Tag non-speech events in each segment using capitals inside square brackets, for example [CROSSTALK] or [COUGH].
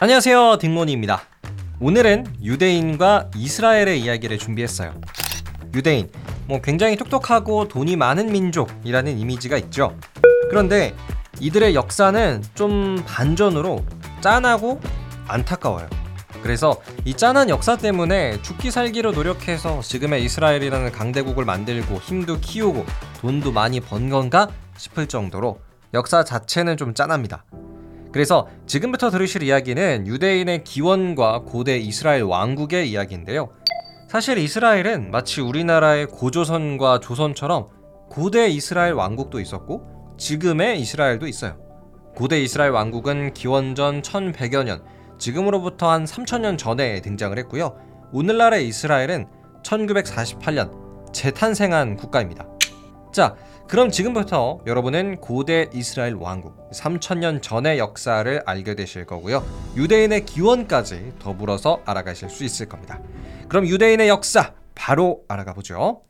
안녕하세요 딩모니입니다. 오늘은 유대인과 이스라엘의 이야기를 준비했어요. 유대인 뭐 굉장히 똑똑하고 돈이 많은 민족이라는 이미지가 있죠. 그런데 이들의 역사는 좀 반전으로 짠하고 안타까워요. 그래서 이 짠한 역사 때문에 죽기 살기로 노력해서 지금의 이스라엘이라는 강대국을 만들고 힘도 키우고 돈도 많이 번 건가 싶을 정도로 역사 자체는 좀 짠합니다. 그래서 지금부터 들으실 이야기는 유대인의 기원과 고대 이스라엘 왕국의 이야기인데요. 사실 이스라엘은 마치 우리나라의 고조선과 조선처럼 고대 이스라엘 왕국도 있었고 지금의 이스라엘도 있어요. 고대 이스라엘 왕국은 기원전 1100여 년, 지금으로부터 한 3000년 전에 등장을 했고요. 오늘날의 이스라엘은 1948년 재탄생한 국가입니다. 자, 그럼 지금부터 여러분은 고대 이스라엘 왕국 3000년 전의 역사를 알게 되실 거고요. 유대인의 기원까지 더불어서 알아가실 수 있을 겁니다. 그럼 유대인의 역사 바로 알아가 보죠.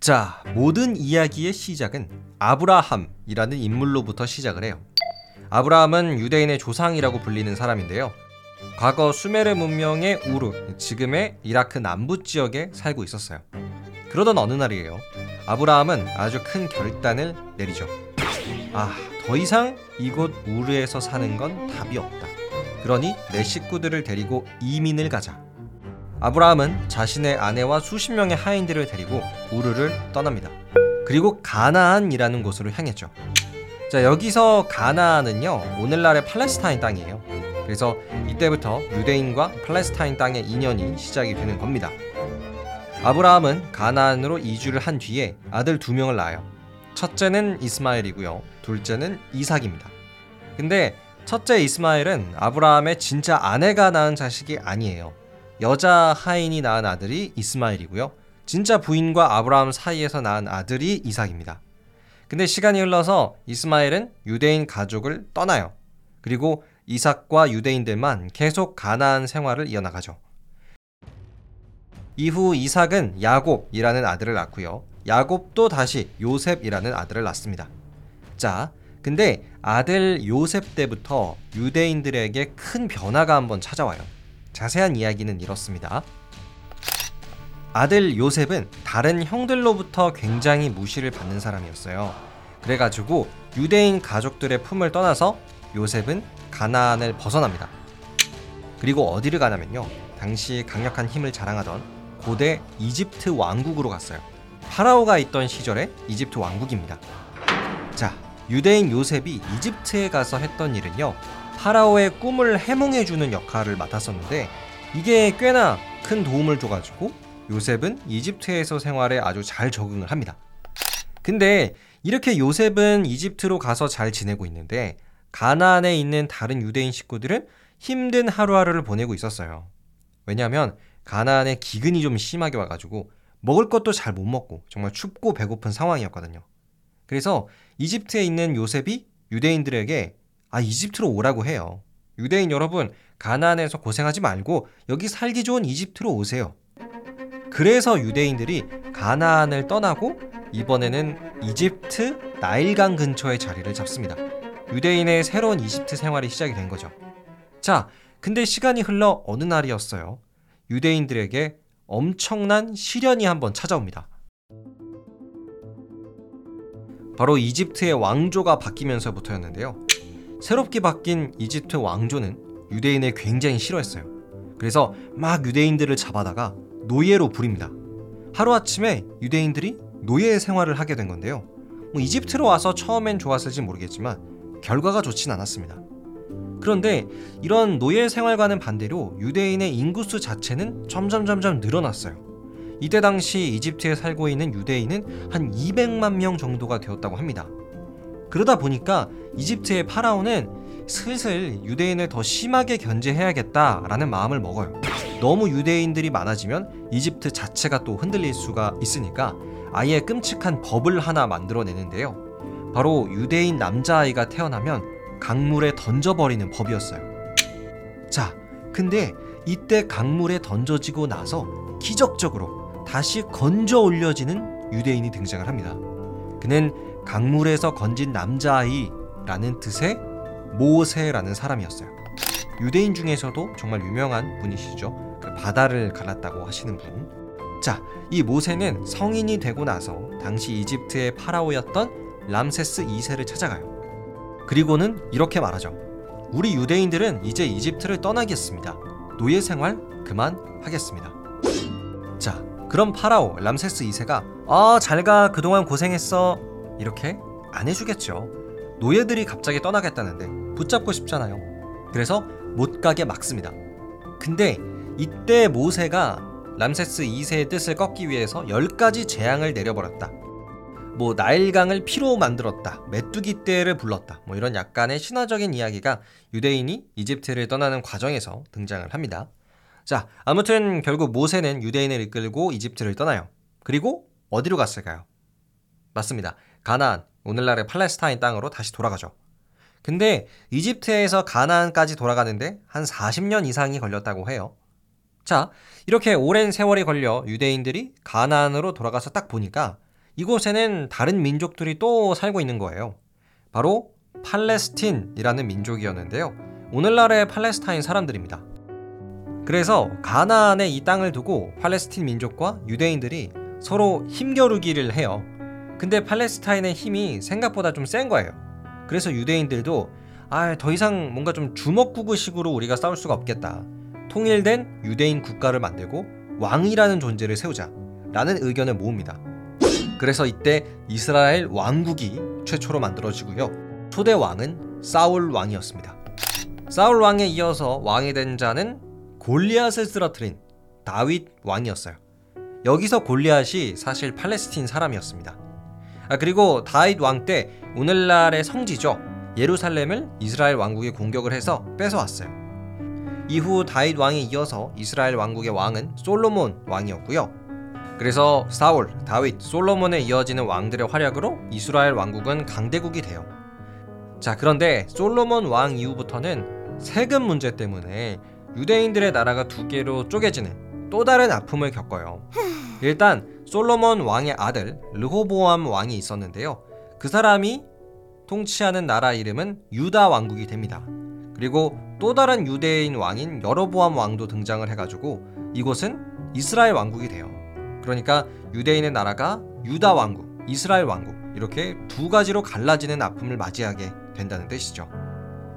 자, 모든 이야기의 시작은 아브라함이라는 인물로부터 시작을 해요. 아브라함은 유대인의 조상이라고 불리는 사람인데요. 과거 수메르 문명의 우르, 지금의 이라크 남부 지역에 살고 있었어요. 그러던 어느 날이에요. 아브라함은 아주 큰 결단을 내리죠. 아, 더 이상 이곳 우르에서 사는 건 답이 없다. 그러니 내 식구들을 데리고 이민을 가자. 아브라함은 자신의 아내와 수십 명의 하인들을 데리고 우르를 떠납니다. 그리고 가나안이라는 곳으로 향했죠. 자, 여기서 가나안은요, 오늘날의 팔레스타인 땅이에요. 그래서 이때부터 유대인과 팔레스타인 땅의 인연이 시작이 되는 겁니다. 아브라함은 가나안으로 이주를 한 뒤에 아들 두 명을 낳아요. 첫째는 이스마엘이고요. 둘째는 이삭입니다. 근데 첫째 이스마엘은 아브라함의 진짜 아내가 낳은 자식이 아니에요. 여자 하인이 낳은 아들이 이스마엘이고요. 진짜 부인과 아브라함 사이에서 낳은 아들이 이삭입니다. 근데 시간이 흘러서 이스마엘은 유대인 가족을 떠나요. 그리고 이삭과 유대인들만 계속 가나안 생활을 이어나가죠. 이후 이삭은 야곱이라는 아들을 낳고요. 야곱도 다시 요셉이라는 아들을 낳습니다. 자, 근데 아들 요셉 때부터 유대인들에게 큰 변화가 한번 찾아와요. 자세한 이야기는 이렇습니다. 아들 요셉은 다른 형들로부터 굉장히 무시를 받는 사람이었어요. 그래가지고 유대인 가족들의 품을 떠나서 요셉은 가나안을 벗어납니다. 그리고 어디를 가냐면요. 당시 강력한 힘을 자랑하던 고대 이집트 왕국으로 갔어요. 파라오가 있던 시절의 이집트 왕국입니다. 자, 유대인 요셉이 이집트에 가서 했던 일은요. 파라오의 꿈을 해몽해 주는 역할을 맡았었는데 이게 꽤나 큰 도움을 줘 가지고 요셉은 이집트에서 생활에 아주 잘 적응을 합니다. 근데 이렇게 요셉은 이집트로 가서 잘 지내고 있는데 가나안에 있는 다른 유대인 식구들은 힘든 하루하루를 보내고 있었어요. 왜냐하면 가나안에 기근이 좀 심하게 와가지고 먹을 것도 잘 못 먹고 정말 춥고 배고픈 상황이었거든요. 그래서 이집트에 있는 요셉이 유대인들에게 아 이집트로 오라고 해요. 유대인 여러분 가나안에서 고생하지 말고 여기 살기 좋은 이집트로 오세요. 그래서 유대인들이 가나안을 떠나고 이번에는 이집트 나일강 근처에 자리를 잡습니다. 유대인의 새로운 이집트 생활이 시작이 된 거죠. 자, 근데 시간이 흘러 어느 날이었어요. 유대인들에게 엄청난 시련이 한번 찾아옵니다. 바로 이집트의 왕조가 바뀌면서부터였는데요. 새롭게 바뀐 이집트 왕조는 유대인을 굉장히 싫어했어요. 그래서 막 유대인들을 잡아다가 노예로 부립니다. 하루아침에 유대인들이 노예 생활을 하게 된 건데요. 뭐 이집트로 와서 처음엔 좋았을지 모르겠지만 결과가 좋진 않았습니다. 그런데 이런 노예 생활과는 반대로 유대인의 인구수 자체는 점점 점점 늘어났어요. 이때 당시 이집트에 살고 있는 유대인은 한 200만 명 정도가 되었다고 합니다. 그러다 보니까 이집트의 파라오는 슬슬 유대인을 더 심하게 견제해야겠다라는 마음을 먹어요. 너무 유대인들이 많아지면 이집트 자체가 또 흔들릴 수가 있으니까 아예 끔찍한 법을 하나 만들어내는데요. 바로 유대인 남자아이가 태어나면 강물에 던져버리는 법이었어요. 자, 근데 이때 강물에 던져지고 나서 기적적으로 다시 건져 올려지는 유대인이 등장을 합니다. 그는 강물에서 건진 남자아이라는 뜻의 모세라는 사람이었어요. 유대인 중에서도 정말 유명한 분이시죠. 그 바다를 갈랐다고 하시는 분. 자, 이 모세는 성인이 되고 나서 당시 이집트의 파라오였던 람세스 2세를 찾아가요. 그리고는 이렇게 말하죠. 우리 유대인들은 이제 이집트를 떠나겠습니다. 노예 생활 그만하겠습니다. 자, 그럼 파라오 람세스 2세가 아, 잘 가 그동안 고생했어. 이렇게 안 해주겠죠. 노예들이 갑자기 떠나겠다는데 붙잡고 싶잖아요. 그래서 못 가게 막습니다. 근데 이때 모세가 람세스 2세의 뜻을 꺾기 위해서 10가지 재앙을 내려버렸다. 뭐 나일강을 피로 만들었다. 메뚜기 떼를 불렀다. 뭐 이런 약간의 신화적인 이야기가 유대인이 이집트를 떠나는 과정에서 등장을 합니다. 자, 아무튼 결국 모세는 유대인을 이끌고 이집트를 떠나요. 그리고 어디로 갔을까요? 맞습니다. 가나안, 오늘날의 팔레스타인 땅으로 다시 돌아가죠. 근데 이집트에서 가나안까지 돌아가는데 한 40년 이상이 걸렸다고 해요. 자, 이렇게 오랜 세월이 걸려 유대인들이 가나안으로 돌아가서 딱 보니까 이곳에는 다른 민족들이 또 살고 있는 거예요. 바로 팔레스틴이라는 민족이었는데요. 오늘날의 팔레스타인 사람들입니다. 그래서 가나안에 이 땅을 두고 팔레스틴 민족과 유대인들이 서로 힘겨루기를 해요. 근데 팔레스타인의 힘이 생각보다 좀 센 거예요. 그래서 유대인들도 아, 더 이상 뭔가 좀 주먹구구식으로 우리가 싸울 수가 없겠다. 통일된 유대인 국가를 만들고 왕이라는 존재를 세우자. 라는 의견을 모읍니다. 그래서 이때 이스라엘 왕국이 최초로 만들어지고요. 초대 왕은 사울 왕이었습니다. 사울 왕에 이어서 왕이 된 자는 골리앗을 쓰러뜨린 다윗 왕이었어요. 여기서 골리앗이 사실 팔레스틴 사람이었습니다. 아, 그리고 다윗 왕 때 오늘날의 성지죠. 예루살렘을 이스라엘 왕국이 공격을 해서 뺏어왔어요. 이후 다윗 왕에 이어서 이스라엘 왕국의 왕은 솔로몬 왕이었고요. 그래서 사울, 다윗, 솔로몬에 이어지는 왕들의 활약으로 이스라엘 왕국은 강대국이 돼요. 자, 그런데 솔로몬 왕 이후부터는 세금 문제 때문에 유대인들의 나라가 두 개로 쪼개지는 또 다른 아픔을 겪어요. [SIGHS] 일단 솔로몬 왕의 아들 르호보암 왕이 있었는데요. 그 사람이 통치하는 나라 이름은 유다 왕국이 됩니다. 그리고 또 다른 유대인 왕인 여로보암 왕도 등장을 해가지고 이곳은 이스라엘 왕국이 돼요. 그러니까 유대인의 나라가 유다 왕국, 이스라엘 왕국 이렇게 두 가지로 갈라지는 아픔을 맞이하게 된다는 뜻이죠.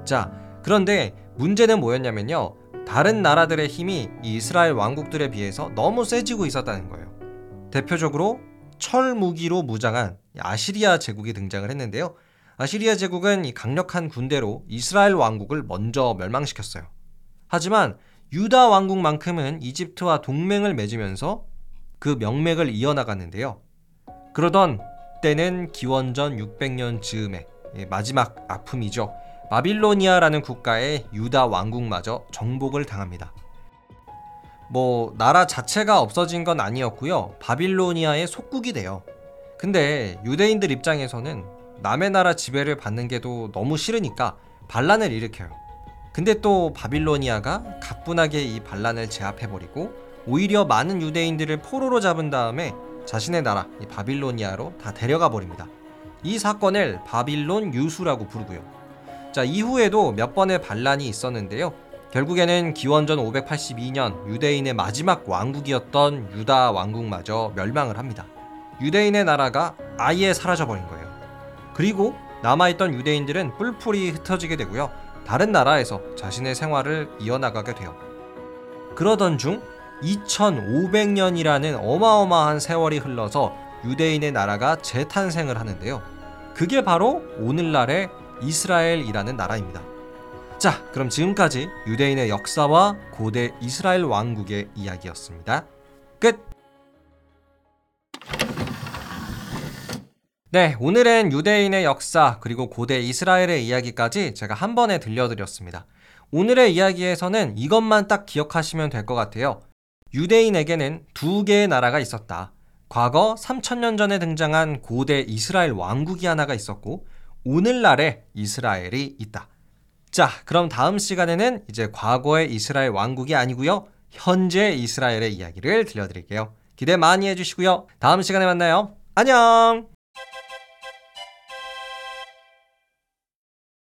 자, 그런데 문제는 뭐였냐면요. 다른 나라들의 힘이 이스라엘 왕국들에 비해서 너무 세지고 있었다는 거예요. 대표적으로 철 무기로 무장한 아시리아 제국이 등장을 했는데요. 아시리아 제국은 이 강력한 군대로 이스라엘 왕국을 먼저 멸망시켰어요. 하지만 유다 왕국만큼은 이집트와 동맹을 맺으면서 그 명맥을 이어나갔는데요. 그러던 때는 기원전 600년 즈음에 마지막 아픔이죠. 바빌로니아라는 국가의 유다 왕국마저 정복을 당합니다. 뭐 나라 자체가 없어진 건 아니었고요. 바빌로니아의 속국이 돼요. 근데 유대인들 입장에서는 남의 나라 지배를 받는 게도 너무 싫으니까 반란을 일으켜요. 근데 또 바빌로니아가 가뿐하게 이 반란을 제압해버리고 오히려 많은 유대인들을 포로로 잡은 다음에 자신의 나라 이 바빌로니아로 다 데려가 버립니다. 이 사건을 바빌론 유수라고 부르고요. 자 이후에도 몇 번의 반란이 있었는데요. 결국에는 기원전 582년 유대인의 마지막 왕국이었던 유다 왕국마저 멸망을 합니다. 유대인의 나라가 아예 사라져버린 거예요. 그리고 남아있던 유대인들은 뿔풀이 흩어지게 되고요. 다른 나라에서 자신의 생활을 이어나가게 돼요. 그러던 중 2500년이라는 어마어마한 세월이 흘러서 유대인의 나라가 재탄생을 하는데요. 그게 바로 오늘날의 이스라엘이라는 나라입니다. 자, 그럼 지금까지 유대인의 역사와 고대 이스라엘 왕국의 이야기였습니다. 끝! 네, 오늘은 유대인의 역사 그리고 고대 이스라엘의 이야기까지 제가 한 번에 들려드렸습니다. 오늘의 이야기에서는 이것만 딱 기억하시면 될 것 같아요. 유대인에게는 두 개의 나라가 있었다. 과거 3천년 전에 등장한 고대 이스라엘 왕국이 하나가 있었고 오늘날의 이스라엘이 있다. 자, 그럼 다음 시간에는 이제 과거의 이스라엘 왕국이 아니고요. 현재 이스라엘의 이야기를 들려드릴게요. 기대 많이 해주시고요. 다음 시간에 만나요. 안녕!